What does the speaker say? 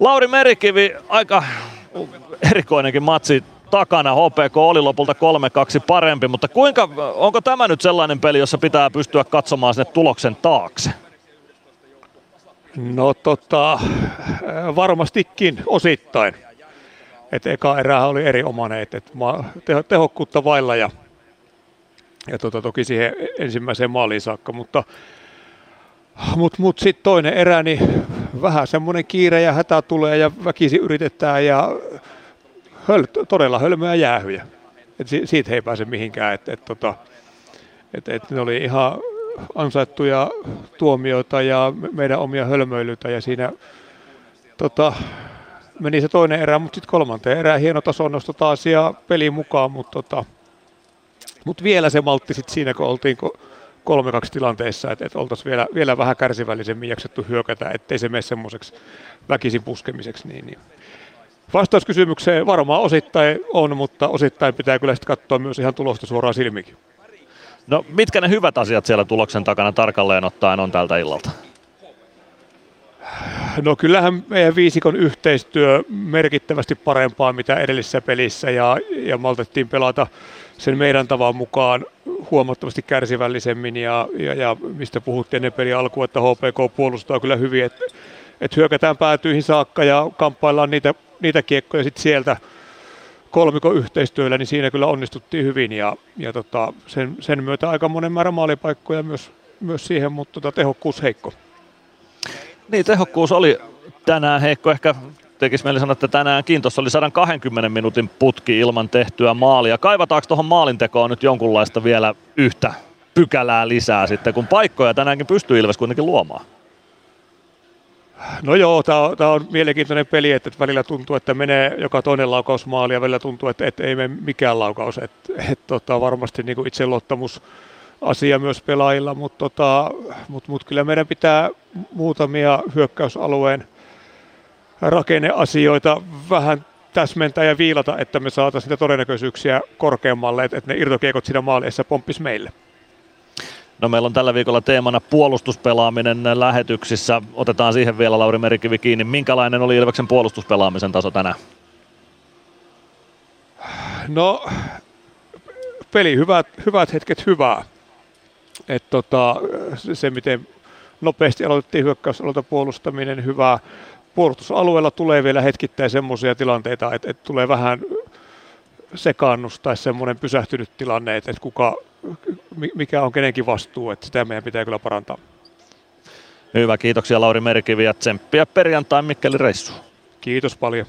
Lauri Merikivi, aika erikoinenkin matsi takana. HPK oli lopulta 3-2 parempi, mutta kuinka, onko tämä nyt sellainen peli, jossa pitää pystyä katsomaan sinne tuloksen taakse? No tota, varmastikin osittain. Et eka erä oli erinomainen, että et teho, tehokkuutta vailla ja, ja tota, toki siihen ensimmäiseen maaliin saakka, mutta mut, mut sitten toinen erä, niin vähän semmoinen kiire ja hätä tulee ja väkisi yritetään ja höl, todella hölmöä jäähyjä. Et si, siitä ei pääse mihinkään. Et, et, tota, et, et ne oli ihan ansaittuja tuomioita ja meidän omia hölmöilyitä ja siinä tota, meni se toinen erä, mutta sitten kolmanteen erään hieno nosto taas ja peli mukaan, mutta tota, mut vielä se maltti sitten siinä, kun oltiin 3-2 tilanteessa, että et oltaisiin vielä, vielä vähän kärsivällisemmin jaksettu hyökätä, ettei se mene semmoiseksi väkisin puskemiseksi. Niin, niin. Vastaus kysymykseen varmaan osittain on, mutta osittain pitää kyllä sitten katsoa myös ihan tulosta suoraan silmikin. No mitkä ne hyvät asiat siellä tuloksen takana tarkalleen ottaen on tältä illalta? No kyllähän meidän viisikon yhteistyö merkittävästi parempaa mitä edellisessä pelissä ja, ja maltettiin pelata sen meidän tavan mukaan huomattavasti kärsivällisemmin ja, ja, ja mistä puhuttiin ennen peli alkuun, että HPK puolustaa kyllä hyvin, että, että hyökätään päätyihin saakka ja kamppaillaan niitä, niitä kiekkoja sitten sieltä kolmikon yhteistyöllä, niin siinä kyllä onnistuttiin hyvin ja, ja tota, sen, sen myötä aika monen määrä maalipaikkoja myös, myös siihen, mutta tota, tehokkuus heikko. Niin, tehokkuus oli tänään heikko. Ehkä tekisi mieli sanoa, että tänäänkin tuossa oli 120 minuutin putki ilman tehtyä maalia. Kaivataanko tuohon maalintekoon nyt jonkunlaista vielä yhtä pykälää lisää sitten, kun paikkoja tänäänkin pystyy Ilves kuitenkin luomaan? No joo, tämä on, on mielenkiintoinen peli, että välillä tuntuu, että menee joka toinen laukaus maali ja välillä tuntuu, että, että ei mene mikään laukaus. Että, että tota, varmasti niin itseluottamus asia myös pelaajilla, mutta tota, mut, mut kyllä meidän pitää muutamia hyökkäysalueen rakenneasioita vähän täsmentää ja viilata, että me saataisiin niitä todennäköisyyksiä korkeammalle, että, ne irtokiekot siinä maaleissa pomppis meille. No meillä on tällä viikolla teemana puolustuspelaaminen lähetyksissä. Otetaan siihen vielä Lauri Merikivi kiinni. Minkälainen oli Ilveksen puolustuspelaamisen taso tänään? No, peli hyvät, hyvät hetket hyvää. Et tota, se, miten nopeasti aloitettiin hyökkäysalueelta puolustaminen, hyvää. Puolustusalueella tulee vielä hetkittäin semmoisia tilanteita, että, että tulee vähän sekaannus tai semmoinen pysähtynyt tilanne, että, että kuka, mikä on kenenkin vastuu, että sitä meidän pitää kyllä parantaa. Hyvä, kiitoksia Lauri Merkivi ja tsemppiä perjantain Mikkeli reissu. Kiitos paljon.